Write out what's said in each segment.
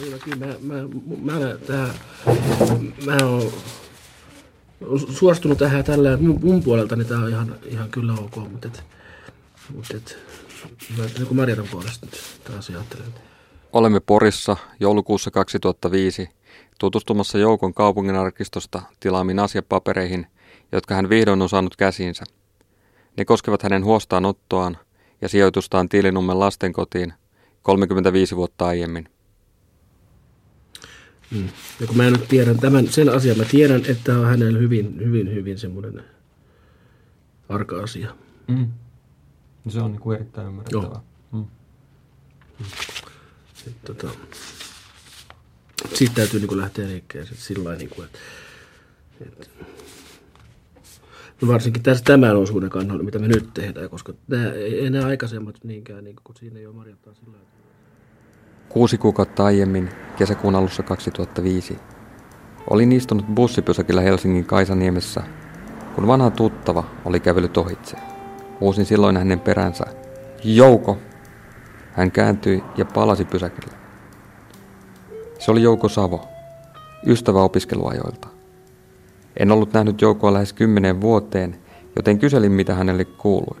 Kyllä, kyllä mä, mä, mä, mä, tää, mä oon suostunut tähän tällä, mun, mun puoleltani tämä on ihan, ihan kyllä ok, mutta et, mutta et, mä niin kuin Marjanan puolesta nyt taas ajattelen. Olemme Porissa joulukuussa 2005 tutustumassa Joukon kaupunginarkistosta tilaamiin asiapapereihin, jotka hän vihdoin on saanut käsiinsä. Ne koskevat hänen huostaanottoaan ja sijoitustaan Tiilinummen lastenkotiin 35 vuotta aiemmin. Mm. Ja kun mä nyt tiedän tämän, sen asian, mä tiedän, että on hänellä hyvin, hyvin, hyvin semmoinen arka asia. Mm. Se on niin kuin erittäin ymmärrettävää. Mm. Sitten, tota, siitä täytyy niin kuin lähteä liikkeelle sillä niin kuin, että, että No varsinkin tässä tämän osuuden kannalta, mitä me nyt tehdään, koska nämä, ei nämä aikaisemmat niinkään, niin kun siinä ei ole marjattaa sillä tavalla. Kuusi kuukautta aiemmin, kesäkuun alussa 2005, olin istunut bussipysäkillä Helsingin Kaisaniemessä, kun vanha tuttava oli kävellyt ohitse. Uusin silloin hänen peränsä. Jouko! Hän kääntyi ja palasi pysäkille. Se oli Jouko Savo, ystävä opiskeluajoilta. En ollut nähnyt Joukoa lähes kymmeneen vuoteen, joten kyselin mitä hänelle kuului.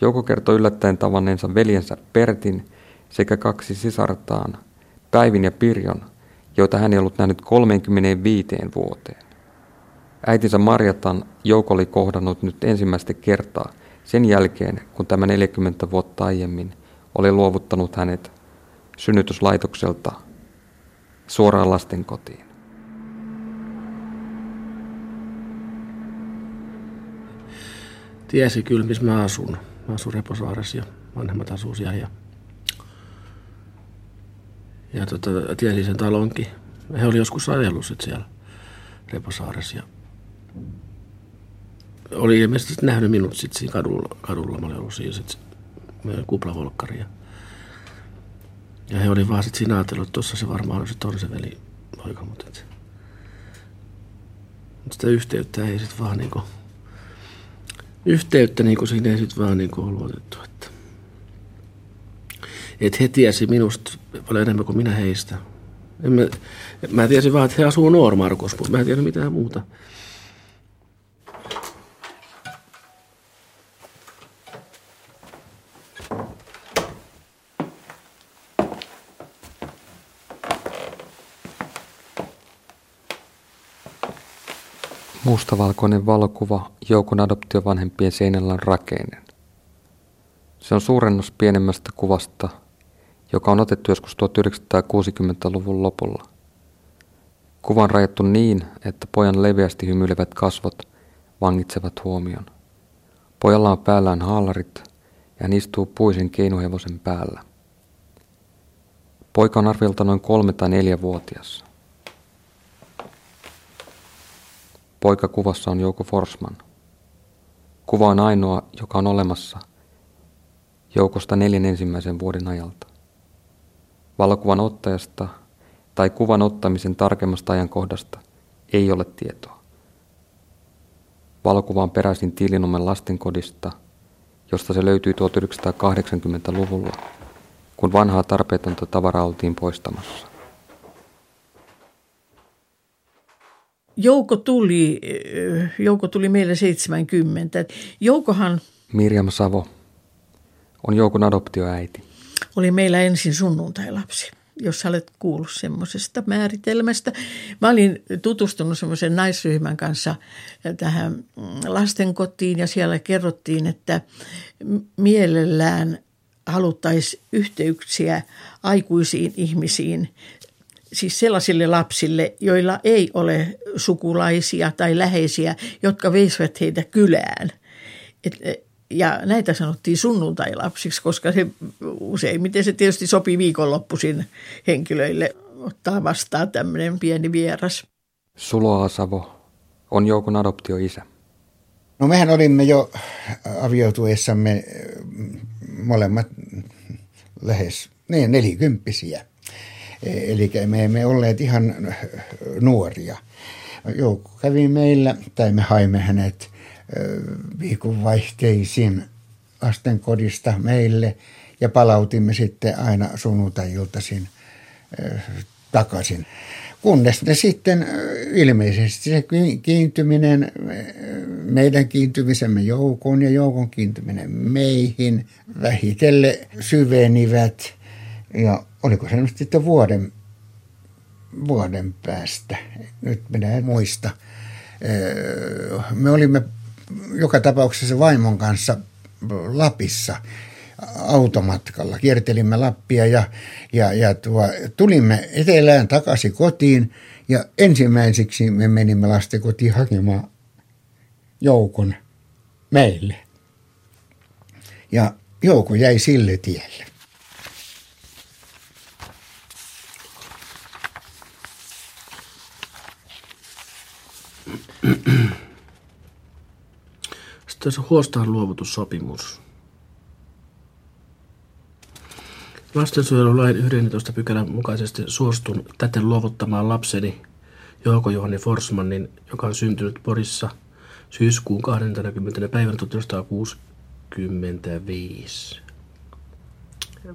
Jouko kertoi yllättäen tavanneensa veljensä Pertin sekä kaksi sisartaan, Päivin ja Pirjon, joita hän ei ollut nähnyt 35 vuoteen. Äitinsä Marjatan Jouko oli kohdannut nyt ensimmäistä kertaa sen jälkeen, kun tämä 40 vuotta aiemmin oli luovuttanut hänet synnytyslaitokselta suoraan lasten kotiin. Tiesi kyllä, missä mä asun. Mä asun Reposaaressa ja vanhemmat asuu siellä. Ja, ja tota, tiesi sen talonkin. He oli joskus ajellut sit siellä Reposaaressa. Ja oli ilmeisesti nähnyt minut sitten siinä kadulla, kadulla. Mä olin ollut siinä sitten kuplavolkkari. Ja, ja he oli vaan sitten siinä ajatellut, että tuossa se varmaan on se Tonse veli poika, mutta et, sitä yhteyttä ei sitten vaan niinku, yhteyttä niinku siinä ei sitten vaan niinku ollut otettu, että et he tiesi minusta paljon enemmän kuin minä heistä. En mä, mä tiesin vaan, että he asuu Noormarkus, mutta mä en tiedä mitään muuta. Mustavalkoinen valokuva joukon adoptiovanhempien seinällä on rakeinen. Se on suurennus pienemmästä kuvasta, joka on otettu joskus 1960-luvun lopulla. Kuva on rajattu niin, että pojan leveästi hymyilevät kasvot vangitsevat huomion. Pojalla on päällään haalarit ja hän istuu puisen keinuhevosen päällä. Poika on arviolta noin kolme tai neljä vuotias. Poika kuvassa on Jouko Forsman. Kuva on ainoa, joka on olemassa joukosta neljän ensimmäisen vuoden ajalta. Valokuvan ottajasta tai kuvan ottamisen tarkemmasta ajankohdasta ei ole tietoa. Valokuva on peräisin Tiilinommen lastenkodista, josta se löytyi 1980-luvulla, kun vanhaa tarpeetonta tavaraa oltiin poistamassa. Jouko tuli, Jouko tuli meille 70. Joukohan... Mirjam Savo on Joukon adoptioäiti. Oli meillä ensin sunnuntailapsi, jos olet kuullut semmoisesta määritelmästä. Mä olin tutustunut semmoisen naisryhmän kanssa tähän lastenkotiin ja siellä kerrottiin, että mielellään haluttaisiin yhteyksiä aikuisiin ihmisiin siis sellaisille lapsille, joilla ei ole sukulaisia tai läheisiä, jotka veisivät heitä kylään. Et, ja näitä sanottiin sunnuntailapsiksi, koska se useimmiten se tietysti sopii viikonloppuisin henkilöille ottaa vastaan tämmöinen pieni vieras. Suloa Savo on joukon adoptioisä. No mehän olimme jo avioituessamme molemmat lähes niin, nelikymppisiä. Eli me emme olleet ihan nuoria. Joukko kävi meillä, tai me haimme hänet viikonvaihteisin lastenkodista meille ja palautimme sitten aina sunnuntai-iltaisin takaisin. Kunnes ne sitten ilmeisesti se kiintyminen, meidän kiintymisemme joukoon ja joukon kiintyminen meihin vähitelle syvenivät. Ja oliko se nyt sitten vuoden, vuoden päästä, nyt minä en muista. Me olimme joka tapauksessa vaimon kanssa Lapissa automatkalla. Kiertelimme Lappia ja, ja, ja tuo, tulimme etelään takaisin kotiin ja ensimmäiseksi me menimme lasten kotiin hakemaan joukon meille. Ja joukko jäi sille tielle. Sitten se huostaan luovutussopimus. Lastensuojelulain 11 pykälän mukaisesti suostun täten luovuttamaan lapseni Jouko Johanni Forsmannin, joka on syntynyt Porissa syyskuun 20. päivänä 1965.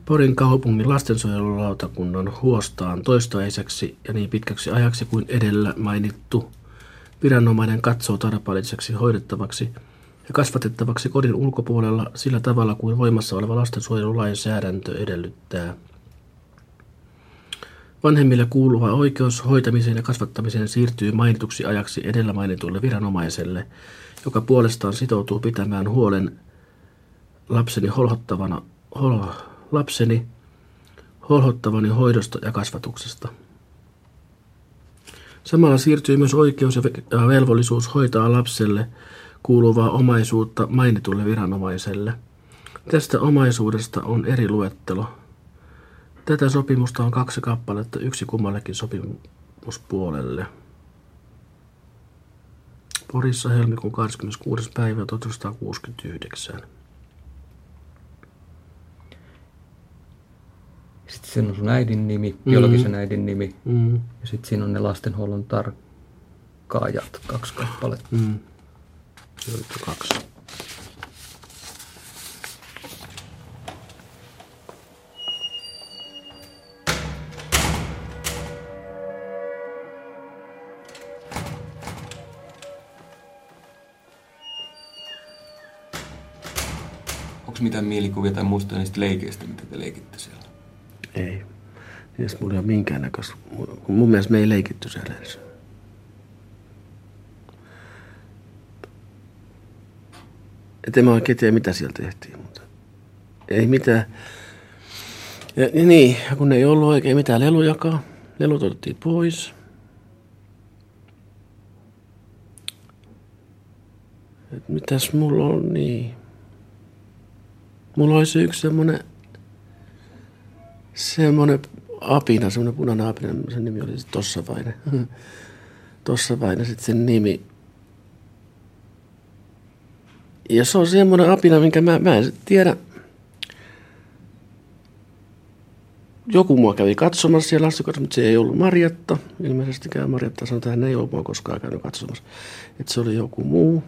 Porin kaupungin lastensuojelulautakunnan huostaan toistaiseksi ja niin pitkäksi ajaksi kuin edellä mainittu viranomainen katsoo tarpeelliseksi hoidettavaksi – ja kasvatettavaksi kodin ulkopuolella sillä tavalla kuin voimassa oleva lastensuojelulainsäädäntö edellyttää. Vanhemmille kuuluva oikeus hoitamiseen ja kasvattamiseen siirtyy mainituksi ajaksi edellä mainitulle viranomaiselle, joka puolestaan sitoutuu pitämään huolen lapseni holhottavana, hol, lapseni holhottavani hoidosta ja kasvatuksesta. Samalla siirtyy myös oikeus ja velvollisuus hoitaa lapselle kuuluvaa omaisuutta mainitulle viranomaiselle. Tästä omaisuudesta on eri luettelo. Tätä sopimusta on kaksi kappaletta, yksi kummallekin sopimuspuolelle. Porissa helmikuun 26. päivä 1969. Sitten siinä on sun äidin nimi, biologisen mm. äidin nimi. Mm. Ja sitten siinä on ne lastenhuollon tarkkaajat, kaksi kappaletta. Mm. Löytyi kaksi. Onko mitään mielikuvia tai muistoja niistä leikeistä, mitä te leikitte siellä? Ei. Niistä mulla ei ole minkäännäköistä. Mun mielestä me ei leikitty siellä edes. Että en mä oikein tiedä, mitä siellä tehtiin. Mutta ei mitään. Ja, ja niin, kun ei ollut oikein mitään lelujakaan. Lelut otettiin pois. Et mitäs mulla on niin? Mulla olisi yksi semmonen, semmonen apina, semmonen punainen apina, sen nimi oli Vaine. Tossa Vaine sitten sen nimi. Ja se on semmoinen apina, minkä mä, mä en tiedä. Joku mua kävi katsomassa siellä lastenkodissa, mutta se ei ollut Marjatta. Ilmeisestikään Marjatta sanoi, että hän ei ole mua koskaan käynyt katsomassa. Että se oli joku muu.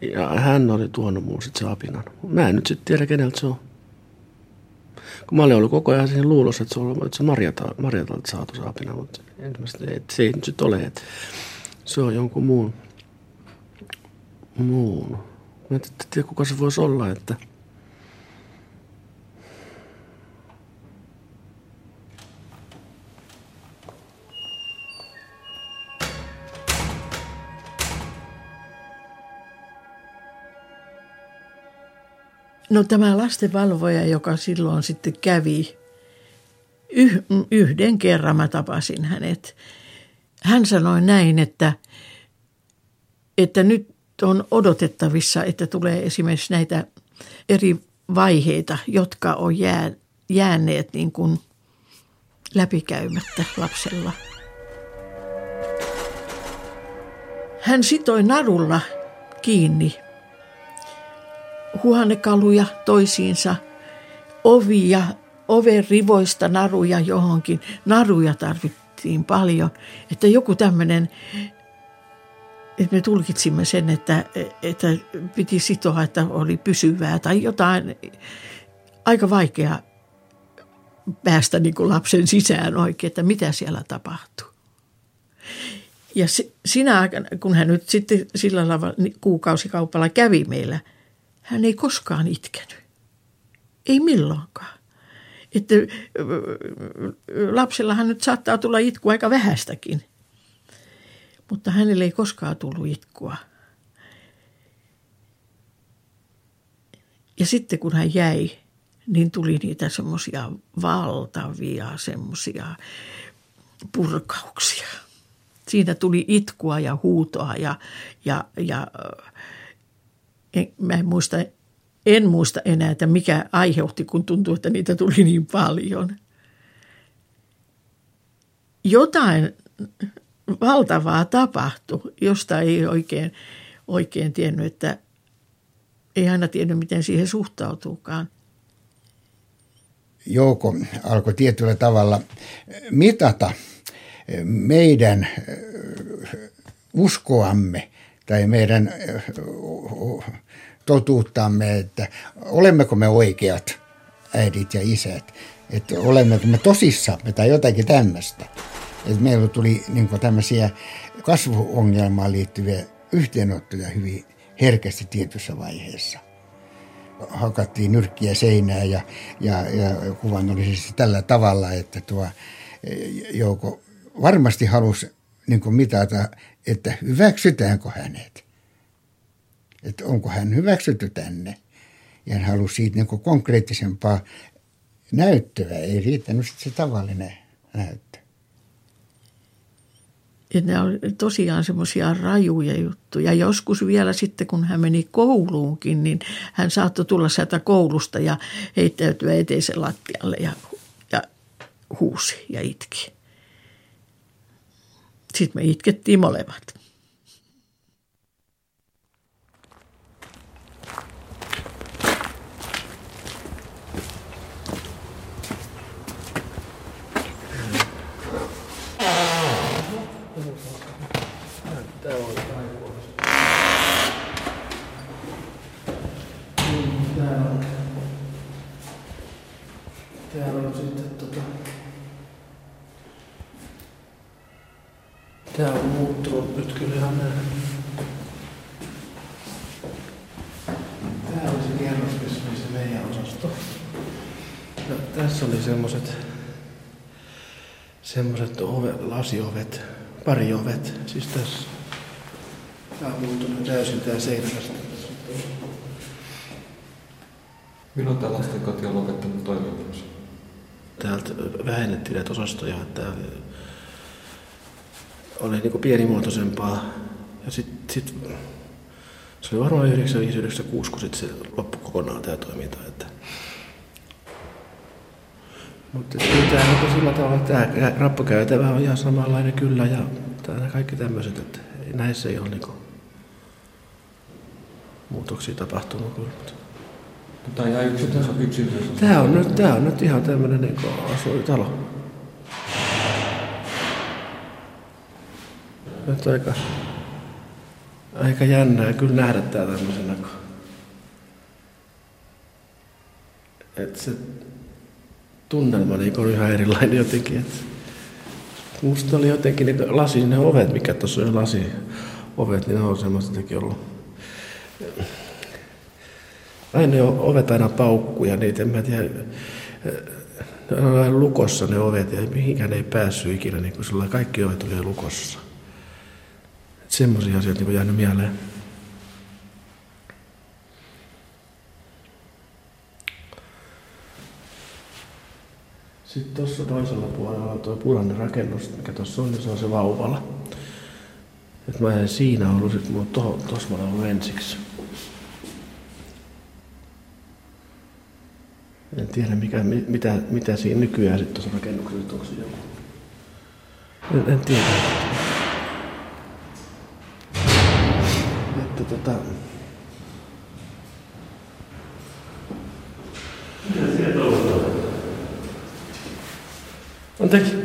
Ja hän oli tuonut muun sitten se apinan. Mä en nyt sitten tiedä, keneltä se on. Kun mä olin ollut koko ajan siinä luulossa, että se on, että se Marjata, Marjatalta saatu se apina, mutta että se ei nyt sitten ole. Että se on jonkun muun muun. Mä en tiedä, kuka se voisi olla, että... No tämä lastenvalvoja, joka silloin sitten kävi, yhden kerran mä tapasin hänet. Hän sanoi näin, että, että nyt on odotettavissa, että tulee esimerkiksi näitä eri vaiheita, jotka on jää, jääneet niin kuin läpikäymättä lapsella. Hän sitoi narulla kiinni huonekaluja toisiinsa, ovia, oven rivoista naruja johonkin. Naruja tarvittiin paljon, että joku tämmöinen että me tulkitsimme sen, että, että piti sitoa, että oli pysyvää tai jotain aika vaikea päästä niin kuin lapsen sisään oikein, että mitä siellä tapahtuu. Ja sinä aikana, kun hän nyt sitten sillä lailla kuukausikaupalla kävi meillä, hän ei koskaan itkenyt. Ei milloinkaan. Että lapsellahan nyt saattaa tulla itku aika vähästäkin. Mutta hänelle ei koskaan tullut itkua. Ja sitten kun hän jäi, niin tuli niitä semmoisia valtavia semmoisia purkauksia. Siinä tuli itkua ja huutoa ja, ja, ja en, mä en muista, en muista enää, että mikä aiheutti, kun tuntui, että niitä tuli niin paljon. Jotain valtavaa tapahtui, josta ei oikein, oikein tiennyt, että ei aina tiennyt, miten siihen suhtautuukaan. Jouko alkoi tietyllä tavalla mitata meidän uskoamme tai meidän totuuttamme, että olemmeko me oikeat äidit ja isät, että olemmeko me tosissamme tai jotakin tämmöistä. Että meillä tuli niin tämmöisiä kasvuongelmaan liittyviä yhteenottoja hyvin herkästi tietyssä vaiheessa. Hakattiin nyrkkiä seinää ja, ja, ja kuvannollisesti tällä tavalla, että tuo Jouko varmasti halusi niin mitata, että hyväksytäänkö hänet. Että onko hän hyväksytty tänne. Ja hän halusi siitä niin konkreettisempaa näyttöä. Ei riittänyt se tavallinen näyttö. Että ne oli tosiaan semmoisia rajuja juttuja. Joskus vielä sitten, kun hän meni kouluunkin, niin hän saattoi tulla sieltä koulusta ja heittäytyä eteisen lattialle ja, ja huusi ja itki. Sitten me itkettiin molemmat. Tämä on muuttunut nyt kyllä ihan näin. Tämä oli se kierros, missä oli se meidän osasto. Ja tässä oli semmoset, semmoset ove, lasiovet, ovet, siis tässä. Tämä on muuttunut täysin tämä seinäkästä. Milloin tämä lastenkoti on lopettanut toimivuus? Täältä vähennettiin näitä osastoja, että oli niin pienimuotoisempaa. Ja sitten sit, se oli varmaan 95 kun sitten se loppui kokonaan tämä toiminta. Että. Mutta tämä on sillä tavalla, että tämä rappukäytävä on ihan samanlainen kyllä ja tämä kaikki tämmöiset, että näissä ei ole niin muutoksia tapahtunut. Mutta Tämä on ihan yksityis- Tämä on nyt, tämä on nyt ihan tämmöinen niin asuintalo. Nyt aika, aika jännää kyllä nähdä tää tämmöisenä. Että se tunnelma niin on ihan erilainen jotenkin. Että musta oli jotenkin ne lasi, ne ovet, mikä tuossa on lasi ovet, niin ne on semmoista jotenkin ollut. Aina ne ovet aina paukkuja, niitä en mä tiedä. Ne on lukossa ne ovet ja mihinkään ei päässyt ikinä, niin kuin kaikki ovet oli lukossa semmoisia asioita niin jäänyt mieleen. Sitten tuossa toisella puolella on tuo punainen rakennus, mikä tuossa on, niin se on se vauvala. Et mä en siinä ollut, sit mä tuossa mä ollut ensiksi. En tiedä, mikä, mitä, mitä siinä nykyään sitten tuossa rakennuksessa, onko se joku. En, en tiedä. että tota... Mitä siellä touhutaan? Anteeksi.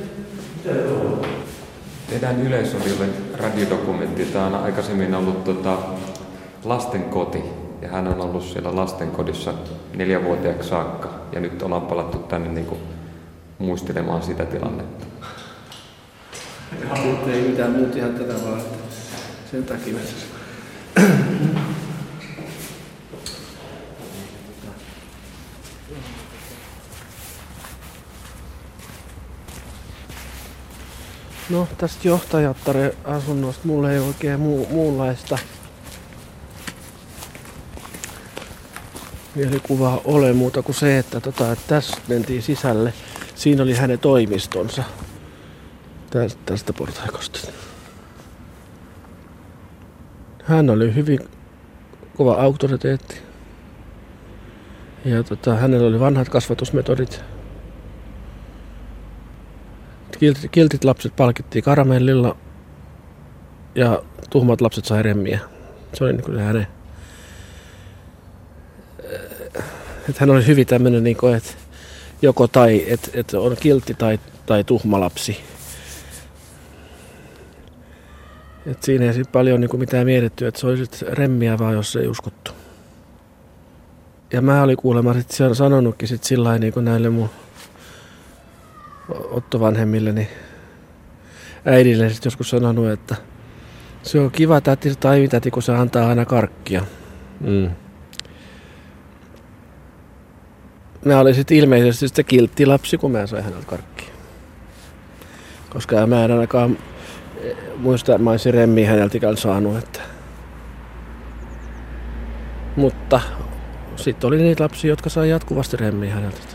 Tehdään Yleisradiolle radiodokumentti. Tämä on aikaisemmin ollut tota, lastenkoti. Ja hän on ollut siellä lastenkodissa neljävuotiaaksi saakka. Ja nyt ollaan palattu tänne niin kuin muistelemaan sitä tilannetta. Nyt ei mitään muuta ihan tätä vaan sen takia. No tästä johtajattare asunnosta mulla ei oikein muu, muunlaista mielikuvaa ole muuta kuin se, että, tota, että tässä mentiin sisälle. Siinä oli hänen toimistonsa tästä, tästä portaikosta. Hän oli hyvin kova auktoriteetti. Ja tota, hänellä oli vanhat kasvatusmetodit. Kiltit, kiltit lapset palkittiin karamellilla ja tuhmat lapset sai remmiä. Se oli niin kuin hänen... Että hän oli hyvin tämmöinen, niin kuin, että joko tai, että, että on kiltti tai, tai tuhma lapsi. Et siinä ei paljon niin mitään mietitty, että se olisi remmiä vaan, jos ei uskottu. Ja mä olin kuulemma sitten sanonutkin sit sillä niin näille mun Otto-vanhemmilleni äidille sit joskus sanonut, että se on kiva täti tai täti, kun se antaa aina karkkia. Mm. Mä olin sitten ilmeisesti sitten kiltti lapsi, kun mä sain häneltä karkkia. Koska mä en ainakaan muista, että mä olisin remmiä häneltäkään saanut. Että. Mutta sitten oli niitä lapsia, jotka sai jatkuvasti remmiä häneltä.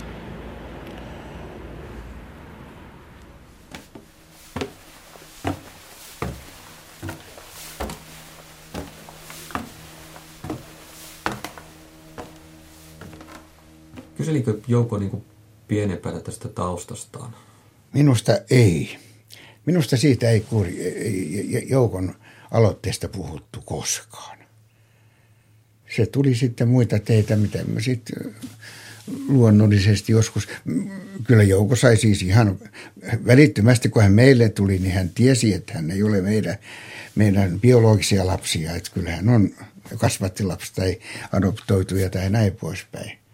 Kyselikö Jouko niin pienempänä tästä taustastaan? Minusta ei. Minusta siitä ei kuuri, joukon aloitteesta puhuttu koskaan. Se tuli sitten muita teitä, mitä me sitten luonnollisesti joskus, kyllä Jouko sai siis ihan välittömästi, kun hän meille tuli, niin hän tiesi, että hän ei ole meidän, meidän biologisia lapsia, että kyllä hän on kasvattilapsi tai adoptoituja tai näin poispäin.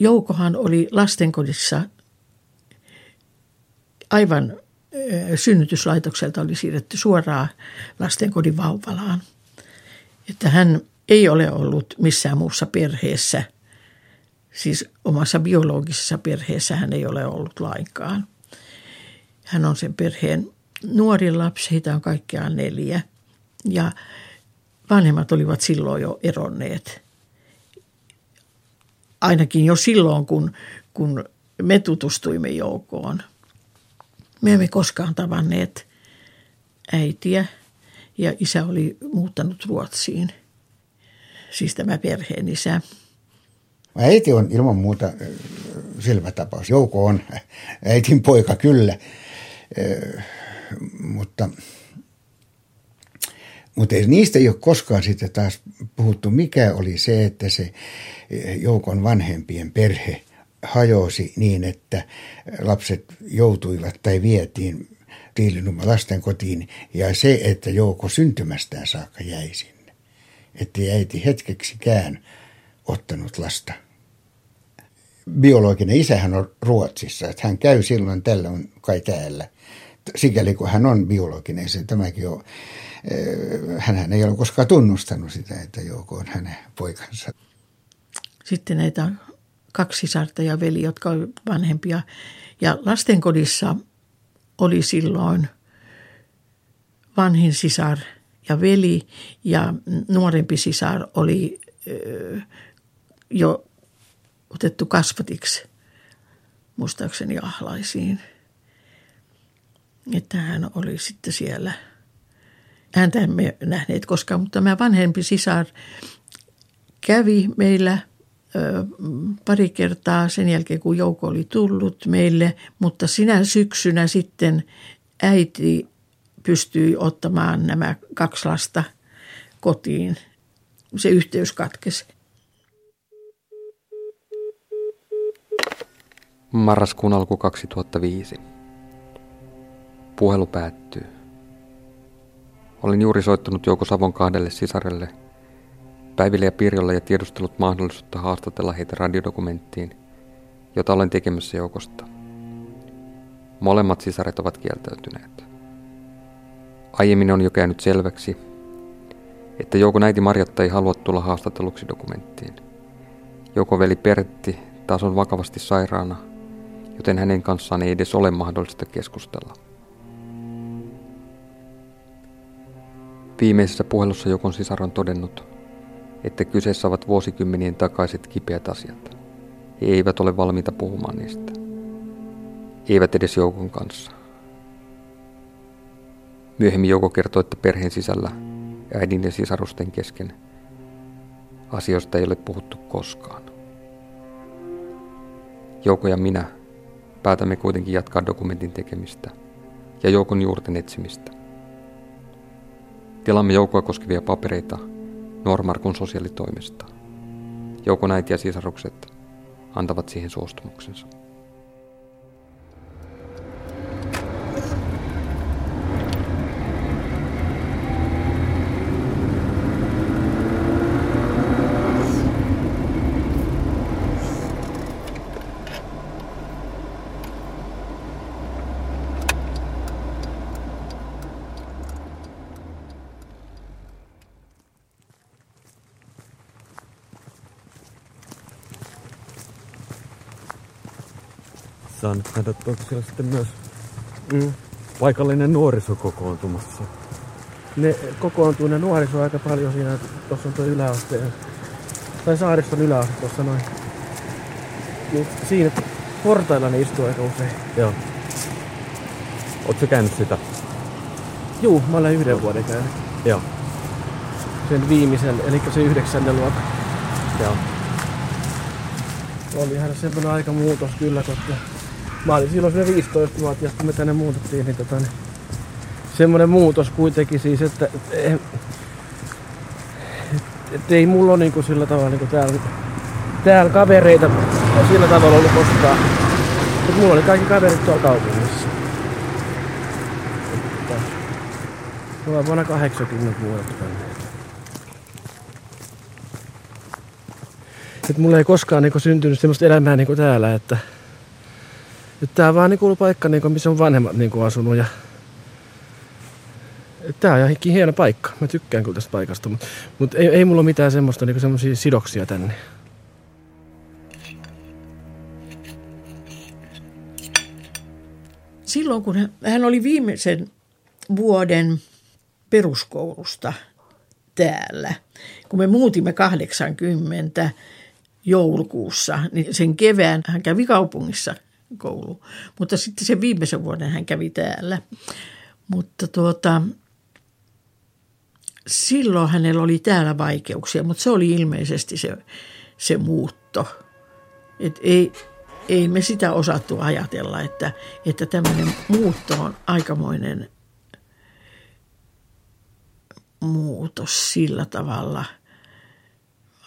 Joukohan oli lastenkodissa aivan synnytyslaitokselta oli siirretty suoraan lastenkodin vauvalaan. Että hän ei ole ollut missään muussa perheessä, siis omassa biologisessa perheessä hän ei ole ollut lainkaan. Hän on sen perheen nuorin lapsi, heitä on kaikkiaan neljä. Ja vanhemmat olivat silloin jo eronneet. Ainakin jo silloin, kun, kun me tutustuimme joukkoon – me emme koskaan tavanneet äitiä ja isä oli muuttanut Ruotsiin. Siis tämä perheen isä. Äiti on ilman muuta selvä tapaus. Jouko on äitin poika kyllä, mutta, mutta niistä ei ole koskaan sitten taas puhuttu, mikä oli se, että se Joukon vanhempien perhe hajosi niin, että lapset joutuivat tai vietiin Tiilinumma lasten kotiin ja se, että Jouko syntymästään saakka jäi sinne. Että äiti hetkeksikään ottanut lasta. Biologinen isähän on Ruotsissa, että hän käy silloin tällä on kai täällä. Sikäli kun hän on biologinen, se tämäkin on, eh, hän ei ole koskaan tunnustanut sitä, että Jouko on hänen poikansa. Sitten näitä kaksi sisarta ja veli, jotka olivat vanhempia. Ja lastenkodissa oli silloin vanhin sisar ja veli ja nuorempi sisar oli jo otettu kasvatiksi muistaakseni ahlaisiin. Että hän oli sitten siellä. Häntä emme nähneet koskaan, mutta tämä vanhempi sisar kävi meillä – pari kertaa sen jälkeen, kun Jouko oli tullut meille, mutta sinä syksynä sitten äiti pystyi ottamaan nämä kaksi lasta kotiin. Se yhteys katkesi. Marraskuun alku 2005. Puhelu päättyy. Olin juuri soittanut Jouko Savon kahdelle sisarelle – Päiville ja Pirjolle ja tiedustellut mahdollisuutta haastatella heitä radiodokumenttiin, jota olen tekemässä joukosta. Molemmat sisaret ovat kieltäytyneet. Aiemmin on jo käynyt selväksi, että Joukon äiti Marjatta ei halua tulla haastatelluksi dokumenttiin. Joko veli Pertti taas on vakavasti sairaana, joten hänen kanssaan ei edes ole mahdollista keskustella. Viimeisessä puhelussa Jokon sisar on todennut, että kyseessä ovat vuosikymmenien takaiset kipeät asiat. He eivät ole valmiita puhumaan niistä. Eivät edes Joukon kanssa. Myöhemmin Jouko kertoi, että perheen sisällä äidin ja sisarusten kesken asioista ei ole puhuttu koskaan. Jouko ja minä päätämme kuitenkin jatkaa dokumentin tekemistä ja Joukon juurten etsimistä. Tilaamme Joukoa koskevia papereita Normarkun sosiaalitoimesta. Joukon äiti ja sisarukset antavat siihen suostumuksensa. Saan nyt nähdä, että onko siellä sitten myös mm. paikallinen nuoriso kokoontumassa. Ne kokoontuu ne nuoriso aika paljon siinä, tuossa on tuo yläasteen, tai saariston yläaste tuossa noin. Niin siinä portailla ne istuu aika usein. Joo. Oletko käynyt sitä? Juu, mä olen yhden vuoden käynyt. Joo. Sen viimeisen, eli se yhdeksännen luokan. Joo. Olihan semmoinen aika muutos kyllä, koska mä olin silloin se 15-vuotias, kun me tänne muutettiin, niin, tota, niin semmoinen muutos kuitenkin siis, että et, et, et ei mulla ole niinku sillä tavalla niinku täällä, täällä kavereita sillä tavalla ollut koskaan. Et mulla oli kaikki kaverit tuolla kaupungissa. Mulla on vuonna 80 vuotta tänne. Et mulla ei koskaan niinku syntynyt semmoista elämää niinku täällä, että että tää vaan niinku paikka, niinku, missä on vanhemmat niinku asunut ja et tää on ihan hieno paikka. Mä tykkään kyllä tästä paikasta, mutta mut ei, ei mulla ole mitään semmoista niinku semmoisia sidoksia tänne. Silloin kun hän oli viimeisen vuoden peruskoulusta täällä, kun me muutimme 80 joulukuussa, niin sen kevään hän kävi kaupungissa koulu. Mutta sitten sen viimeisen vuoden hän kävi täällä. Mutta tuota, silloin hänellä oli täällä vaikeuksia, mutta se oli ilmeisesti se, se muutto. Et ei, ei me sitä osattu ajatella, että, että tämmöinen muutto on aikamoinen muutos sillä tavalla.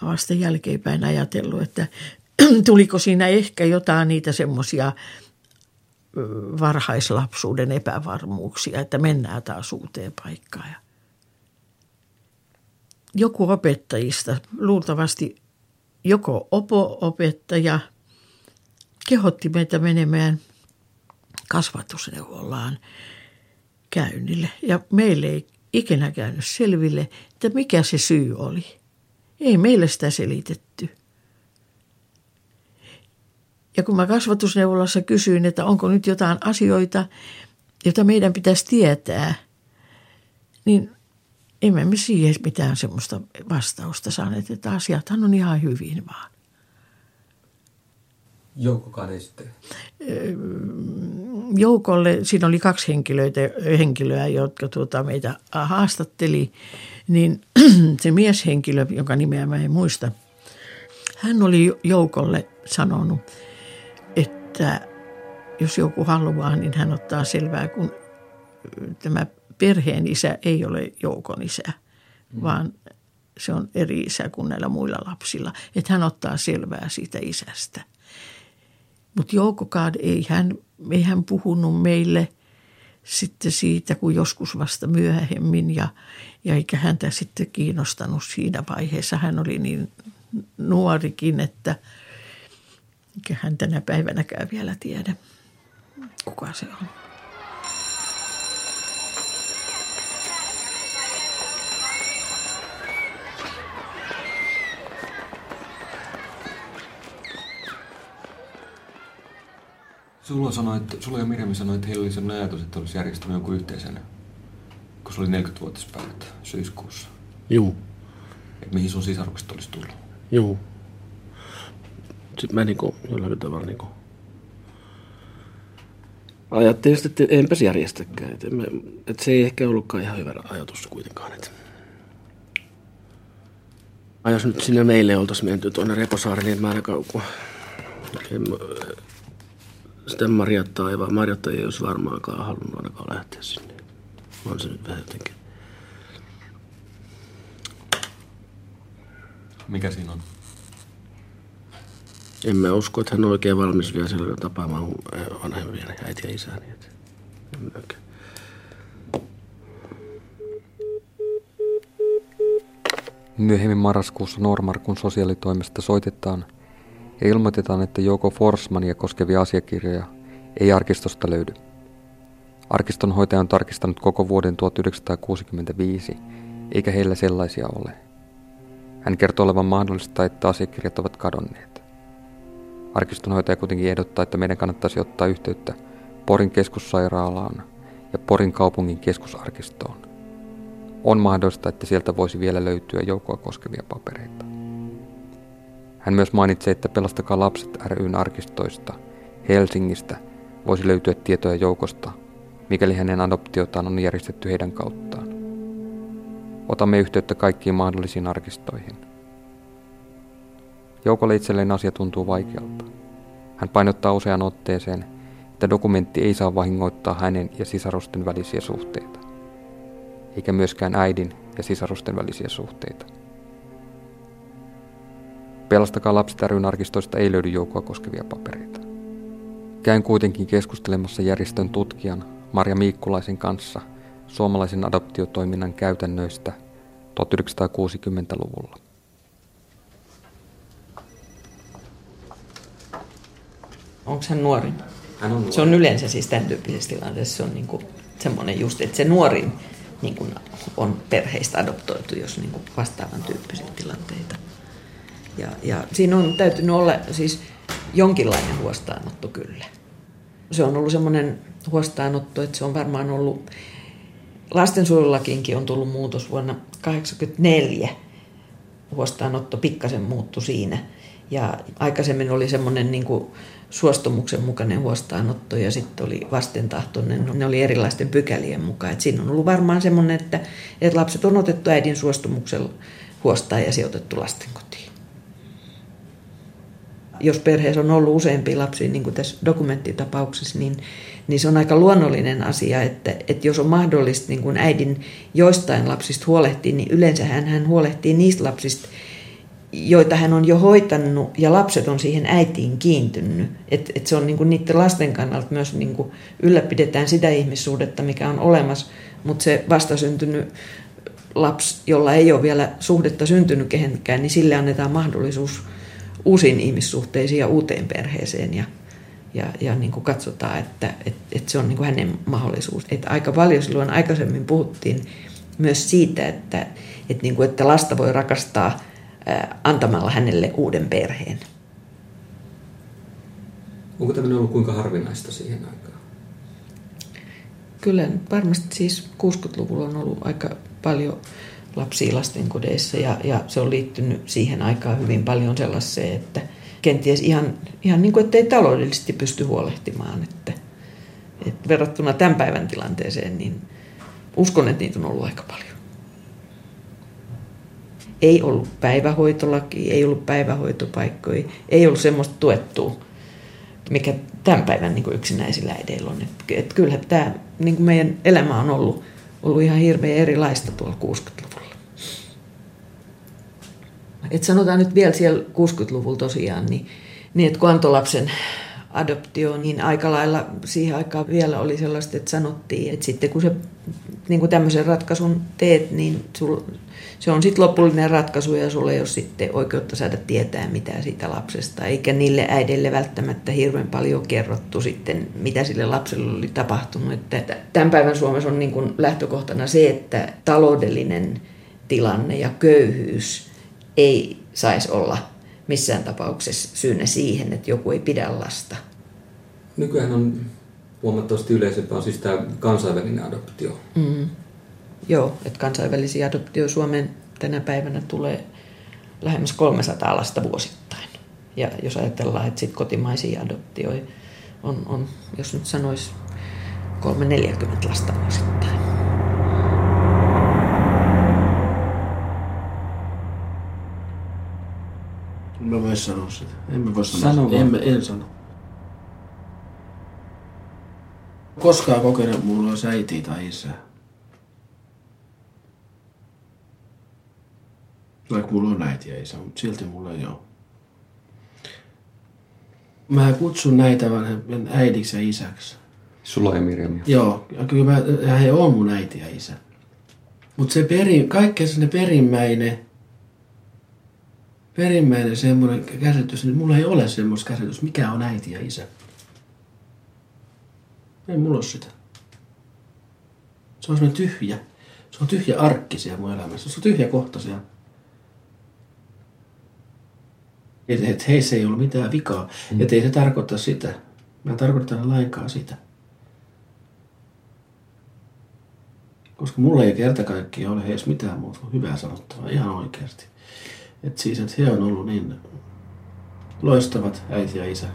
Vasta jälkeenpäin ajatellut, että tuliko siinä ehkä jotain niitä semmoisia varhaislapsuuden epävarmuuksia, että mennään taas uuteen paikkaan. Joku opettajista, luultavasti joko opo-opettaja, kehotti meitä menemään kasvatusneuvolaan käynnille. Ja meille ei ikinä käynyt selville, että mikä se syy oli. Ei meille sitä selitetty. Ja kun mä kasvatusneuvolassa kysyin, että onko nyt jotain asioita, joita meidän pitäisi tietää, niin emme me siihen mitään semmoista vastausta saaneet, että asiathan on ihan hyvin vaan. Joukkokaan ei sitten? Joukolle, siinä oli kaksi henkilöitä, henkilöä, jotka tuota meitä haastatteli, niin se mieshenkilö, jonka nimeä mä en muista, hän oli Joukolle sanonut, että jos joku haluaa, niin hän ottaa selvää, kun tämä perheen isä ei ole Joukon isä, mm. vaan se on eri isä kuin näillä muilla lapsilla. Että hän ottaa selvää siitä isästä. Mutta Joukokaan ei hän, ei hän puhunut meille sitten siitä, kun joskus vasta myöhemmin ja, ja eikä häntä sitten kiinnostanut siinä vaiheessa. Hän oli niin nuorikin, että eikä hän tänä päivänäkään vielä tiedä. kuka se on. Sulla, sanoi, että, sulla ja Mirjami sanoi, että heillä oli sellainen ajatus, että olisi järjestänyt jonkun yhteisen, kun se oli 40-vuotispäivät syyskuussa. Juu, Että mihin sun sisarukset olisi tullut. juu. Sitten mä niinku jollakin tavalla niinku ajattelin sitten, että enpäs järjestäkään. Että, mä, että se ei ehkä ollutkaan ihan hyvä ajatus kuitenkaan. Että. Ai jos nyt sinne meille oltaisiin menty tuonne Reposaareen, niin mä ainakaan, kun en, sitä Marjattaa ei, vaan Marjatta ei olisi varmaankaan halunnut ainakaan lähteä sinne. On se nyt vähän jotenkin. Mikä siinä on? En mä usko, että hän on oikein valmis vielä siellä tapaamaan mun vanhempia äitiä ja että en mäkään. Myöhemmin marraskuussa Normarkun sosiaalitoimesta soitetaan ja ilmoitetaan, että joko Forsmania koskevia asiakirjoja ei arkistosta löydy. Arkistonhoitaja on tarkistanut koko vuoden 1965, eikä heillä sellaisia ole. Hän kertoo olevan mahdollista, että asiakirjat ovat kadonneet. Arkistonhoitaja kuitenkin ehdottaa, että meidän kannattaisi ottaa yhteyttä Porin keskussairaalaan ja Porin kaupungin keskusarkistoon. On mahdollista, että sieltä voisi vielä löytyä joukkoa koskevia papereita. Hän myös mainitsee, että Pelastakaa lapset ryn arkistoista Helsingistä voisi löytyä tietoja joukosta, mikäli hänen adoptiotaan on järjestetty heidän kauttaan. Otamme yhteyttä kaikkiin mahdollisiin arkistoihin. Joukolle itselleen asia tuntuu vaikealta. Hän painottaa usean otteeseen, että dokumentti ei saa vahingoittaa hänen ja sisarusten välisiä suhteita eikä myöskään äidin ja sisarusten välisiä suhteita. Pelastakaa lapset arkistoista ei löydy joukkoa koskevia papereita. Käyn kuitenkin keskustelemassa järjestön tutkijan Marja Miikkulaisen kanssa suomalaisen adoptiotoiminnan käytännöistä 1960-luvulla. Onko hän nuorin? Hän on Se on yleensä siis tämän tyyppisessä tilanteessa se on niin kuin semmoinen just, että se nuorin niin kuin on perheistä adoptoitu, jos niin kuin vastaavan tyyppisiä tilanteita. Ja, ja siinä on täytynyt olla siis jonkinlainen huostaanotto kyllä. Se on ollut semmoinen huostaanotto, että se on varmaan ollut, lastensuojelulakiinkin on tullut muutos vuonna 1984. Huostaanotto pikkasen muuttui siinä. Ja aikaisemmin oli semmoinen niin kuin suostumuksen mukainen huostaanotto ja sitten oli vastentahtoinen. Ne oli erilaisten pykälien mukaan. Et siinä on ollut varmaan semmoinen, että, että lapset on otettu äidin suostumuksella huostaan ja sijoitettu lastenkotiin. Jos perheessä on ollut useampia lapsia, niin kuin tässä dokumenttitapauksessa, niin, niin se on aika luonnollinen asia, että, että jos on mahdollista niin äidin joistain lapsista huolehtia, niin yleensä hän huolehtii niistä lapsista, joita hän on jo hoitanut ja lapset on siihen äitiin kiintynyt. Et, et se on niinku niiden lasten kannalta myös niinku ylläpidetään sitä ihmissuhdetta, mikä on olemassa, mutta se vastasyntynyt lapsi, jolla ei ole vielä suhdetta syntynyt kehenkään, niin sille annetaan mahdollisuus uusiin ihmissuhteisiin ja uuteen perheeseen ja, ja, ja niin kuin katsotaan, että et, et se on niin kuin hänen mahdollisuus. Et aika paljon silloin aikaisemmin puhuttiin myös siitä, että, et niin kuin, että lasta voi rakastaa – antamalla hänelle uuden perheen. Onko tämmöinen ollut kuinka harvinaista siihen aikaan? Kyllä varmasti siis 60-luvulla on ollut aika paljon lapsia lastenkodeissa ja, ja se on liittynyt siihen aikaan hyvin paljon sellaiseen, että kenties ihan, ihan niin kuin, että ei taloudellisesti pysty huolehtimaan. Että, että verrattuna tämän päivän tilanteeseen, niin uskon, että niitä on ollut aika paljon ei ollut päivähoitolaki, ei ollut päivähoitopaikkoja, ei ollut semmoista tuettua, mikä tämän päivän niin yksinäisillä äideillä on. Et, et kyllähän tämä niin meidän elämä on ollut, ollut ihan hirveän erilaista tuolla 60-luvulla. Et sanotaan nyt vielä siellä 60-luvulla tosiaan, niin, niin että kun antoi lapsen adoptioon, niin aika lailla siihen aikaan vielä oli sellaista, että sanottiin, että sitten kun se niin kuin tämmöisen ratkaisun teet, niin sul, se on sitten lopullinen ratkaisu ja sulla ei ole sitten oikeutta saada tietää mitään siitä lapsesta, eikä niille äidille välttämättä hirveän paljon kerrottu sitten, mitä sille lapselle oli tapahtunut. Että tämän päivän Suomessa on niin kuin lähtökohtana se, että taloudellinen tilanne ja köyhyys ei saisi olla missään tapauksessa syynä siihen, että joku ei pidä lasta. Nykyään on huomattavasti yleisempää on siis tämä kansainvälinen adoptio. Mm. Joo, että kansainvälisiä adoptio Suomeen tänä päivänä tulee lähemmäs 300 lasta vuosittain. Ja jos ajatellaan, että sit kotimaisia adoptioita on, on, jos nyt sanoisi, 340 lasta vuosittain. Voi sanoa sitä. En mä voi sanoa Sano sitä. vaan. En, mä- en sano. Koskaan kokenut, että mulla olisi äiti tai isä. Vaikka mulla on äiti ja isä, mutta silti mulla ei ole. Mä kutsun näitä vanhempien äidiksi ja isäksi. Sulla ja Mirjamia. Joo, ja kyllä mä, ja he on mun äiti ja isä. Mutta se peri, kaikkein sinne perimmäinen, perimmäinen semmoinen käsitys, niin mulla ei ole semmoista käsitys, mikä on äiti ja isä. Ei mulla ole sitä. Se on semmoinen tyhjä. Se on tyhjä arkki siellä mun elämässä. Se on tyhjä kohta siellä. Että et heissä ei ollut mitään vikaa. Mm. Että ei se tarkoita sitä. Mä en lainkaan sitä. Koska mulla ei kerta kaikkiaan ole heissä mitään muuta kuin hyvää sanottavaa, ihan oikeasti. Että siis, että he on ollut niin loistavat äiti ja isä.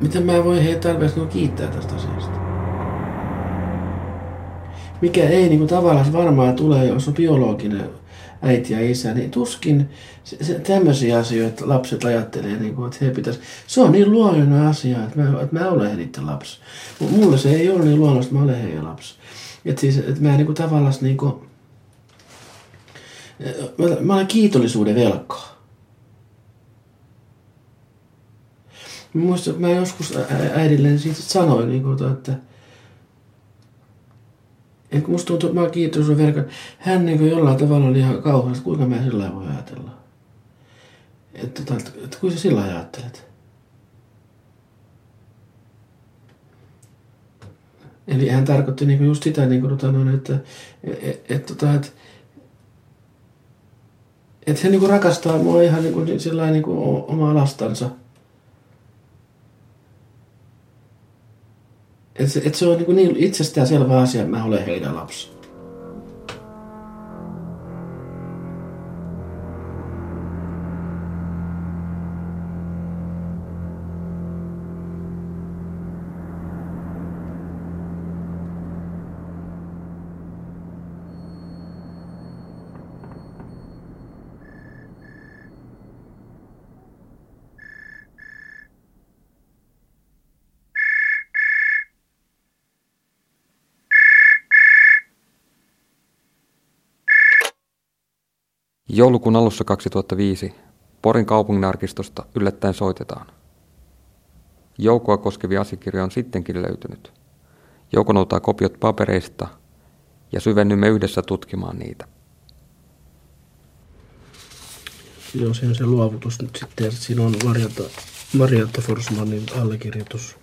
Miten mä voin heitä tarpeeksi kiittää tästä asiasta? Mikä ei niinku tavallaan varmaan tule, jos on biologinen äiti ja isä, niin tuskin se, se, tämmöisiä asioita lapset ajattelee, niin kuin, että he pitäisi. Se on niin luonnollinen asia, että mä, että mä olen niiden lapsi. Mulle se ei ole niin luonnollista, että mä olen heidän lapsi. Että siis, että mä niinku tavallaan niinku, mä, mä olen kiitollisuuden velkaa. Mä muistan, että mä joskus ä- ä- äidille siitä sanoin, niin kuin, että en, kun musta tuntuu, että mä oon kiitollisuuden velkaa. Hän niin kuin jollain tavalla oli ihan kauheasti, kuinka mä sillä voi ajatella. Että, että, että, että kuinka sä sillä ajattelet. Eli hän tarkoitti niinku just sitä, niin kuin tota noin, että, et, et, tota, et, että hän niinku rakastaa mua ihan niinku, niin sillä niinku omaa lastansa. Että se, et se on niinku niin itsestään selvä asia, että mä olen heidän lapsi. Joulukuun alussa 2005 Porin kaupunginarkistosta yllättäen soitetaan. Joukoa koskevia asiakirjoja on sittenkin löytynyt. Jouko noutaa kopiot papereista ja syvennymme yhdessä tutkimaan niitä. Joo, se on se luovutus nyt sitten. Siinä on Marjatta, Marjatta Forsmanin allekirjoitus.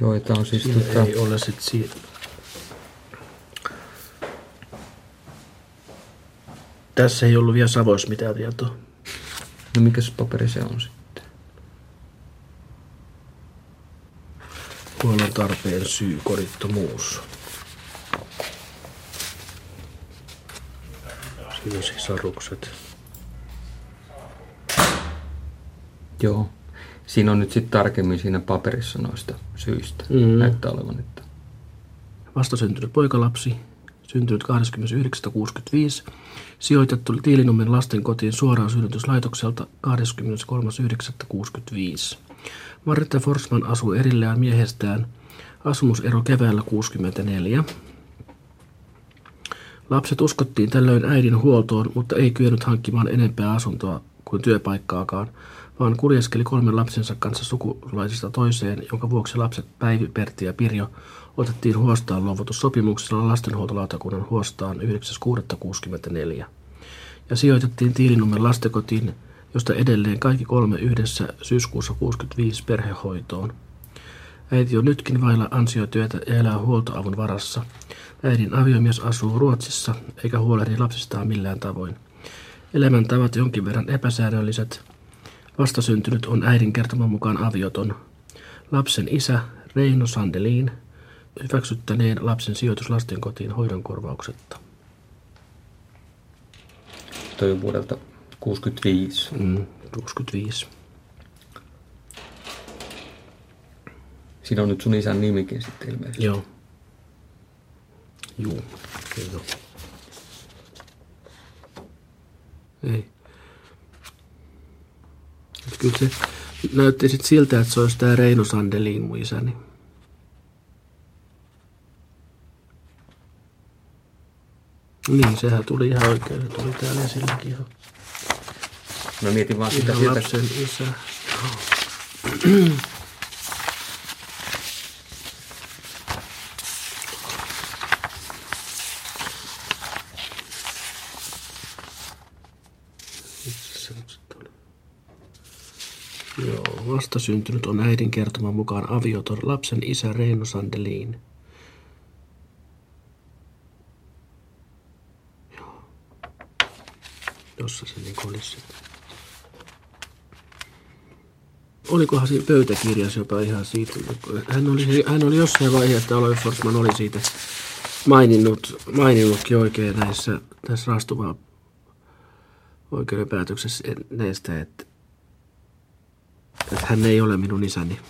Joo, tämä on siis Siinä ei ole sitten siinä. Tässä ei ollut vielä Savoissa mitään tietoa. No mikä se paperi se on sitten? Huollon tarpeen syy, kodittomuus. Siinä sisarukset. Joo. Siinä on nyt sitten tarkemmin siinä paperissa noista syistä. Mm. Näyttää olevan, että Vastasyntynyt poikalapsi, syntynyt 29.65, sijoitettu Tiilinummen lastenkotiin suoraan synnytyslaitokselta 23.9.65. Marita Forsman asuu erillään miehestään, asumusero keväällä 64. Lapset uskottiin tällöin äidin huoltoon, mutta ei kyennyt hankkimaan enempää asuntoa kuin työpaikkaakaan, vaan kuljeskeli kolmen lapsensa kanssa sukulaisista toiseen, jonka vuoksi lapset Päivi, Pertti ja Pirjo otettiin huostaan luovutussopimuksella lastenhuoltolautakunnan huostaan 9.6.64 ja sijoitettiin Tiilinummen lastenkotiin, josta edelleen kaikki kolme yhdessä syyskuussa 65 perhehoitoon. Äiti on nytkin vailla ansiotyötä ja elää huoltoavun varassa. Äidin aviomies asuu Ruotsissa eikä huolehdi lapsistaan millään tavoin. Elämäntavat jonkin verran epäsäännölliset. Vastasyntynyt on äidin kertoman mukaan avioton. Lapsen isä Reino Sandelin hyväksyttäneen lapsen sijoitus lastenkotiin hoidon korvauksetta. Toi on vuodelta 65. Mm, 65. Siinä on nyt sun isän nimikin sitten ilmeisesti. Joo. Juu, kyllä. Ei. Kyllä se näytti sit siltä, että se olisi tämä Reino Sandelin mun isäni. Niin, sehän tuli ihan oikein. Se tuli täällä esilläkin ihan, Mä mietin vaan sitä ihan sieltä, lapsen isä. Joo, vastasyntynyt on äidin kertoman mukaan avioton lapsen isä Reino Sandelin. Jossa se niin olisi. Olikohan siinä pöytäkirjassa jopa ihan siitä, hän oli, hän oli jossain vaiheessa, että Alois Forsman oli siitä maininnut, maininnutkin oikein näissä, tässä raastuvaa oikeuden päätöksessä näistä, että, että hän ei ole minun isäni.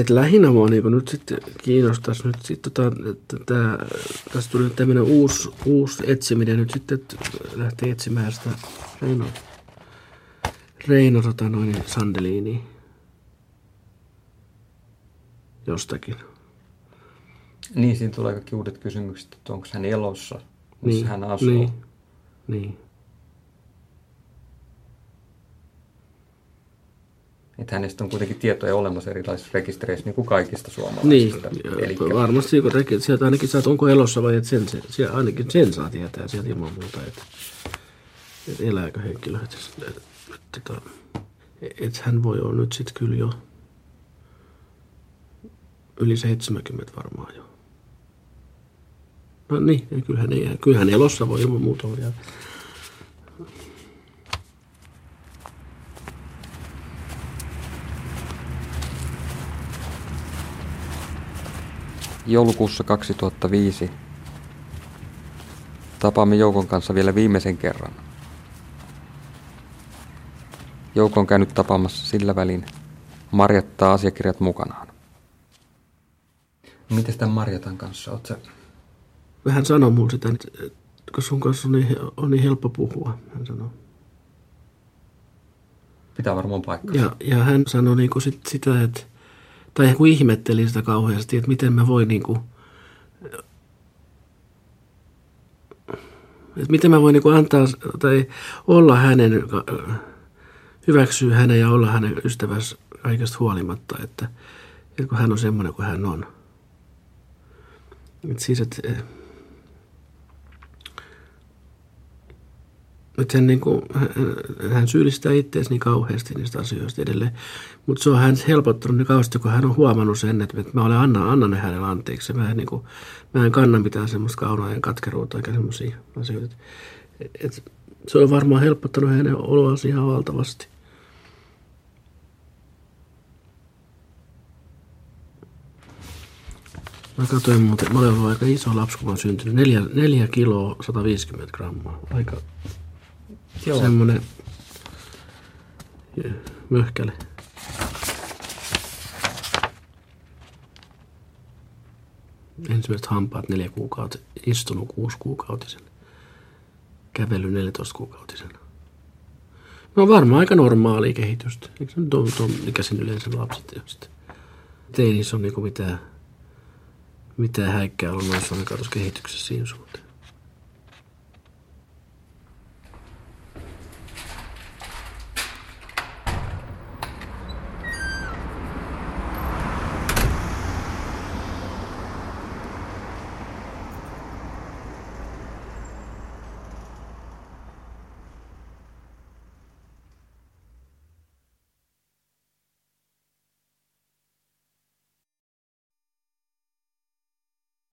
Et lähinnä mua niin nyt sitten kiinnostaisi nyt sitten tota, että tää, tässä tuli nyt tämmöinen uusi, uusi etsiminen nyt sitten, että lähtee etsimään sitä Reino, Reino tota noin Sandeliini jostakin. niin siinä tulee kaikki uudet kysymykset, että onko hän elossa, missä Niin, hän asuu. Niin, niin. Että hänestä on kuitenkin tietoja olemassa erilaisissa rekistereissä, niin kuin kaikista Niin, suomalaisista. Eli varmasti kun reki- sieltä ainakin saat, onko elossa vai et sen, sen, siellä ainakin sen saa tietää sieltä ilman muuta, että, että elääkö henkilö. Että, että, että, että hän voi olla nyt sitten kyllä jo yli 70 varmaan jo. No niin, ei, kyllähän, ei, kyllähän elossa voi ilman muuta olla. Joulukuussa 2005 tapaamme Joukon kanssa vielä viimeisen kerran. Jouko on käynyt tapaamassa sillä välin. Marjattaa asiakirjat mukanaan. Miten tämän Marjatan kanssa? Oot sä... hän sanoi mulle sitä, että kun sun kanssa on niin, on niin helppo puhua, hän sanoi. Pitää varmaan paikkaa. Ja, ja hän sanoi niin kuin sit sitä, että, tai hän kun ihmetteli sitä kauheasti, että miten mä voin niin kuin, että miten mä voin niin kuin antaa tai olla hänen, hyväksyä hänen ja olla hänen ystävänsä kaikesta huolimatta, että, että kun hän on semmoinen kuin hän on. Että siis, että, että hän, niin kuin, hän syyllistää itseäsi niin kauheasti niistä asioista edelleen. Mutta se on hän helpottanut niin kauheasti, kun hän on huomannut sen, että mä olen anna, annan ne hänelle anteeksi. Mä en, niin kuin, mä en kanna mitään semmoista kaunoa ja katkeruutta eikä semmoisia asioita. Et, et, se on varmaan helpottanut hänen oloansa ihan valtavasti. Mä katsoin muuten, mä olen ollut aika iso lapsi, kun mä oon syntynyt. Neljä, neljä kiloa, 150 grammaa. Aika Joo. semmonen möhkäle. Ensimmäiset hampaat neljä kuukautta, istunut kuusi kuukautisen, kävely 14 kuukautisena. No varmaan aika normaalia kehitystä. Eikö se nyt ole tuon ikäisen yleensä lapset just? Et ei niissä ole niinku mitään, mitään häikkää ollut noissa kehityksessä siinä suhteen.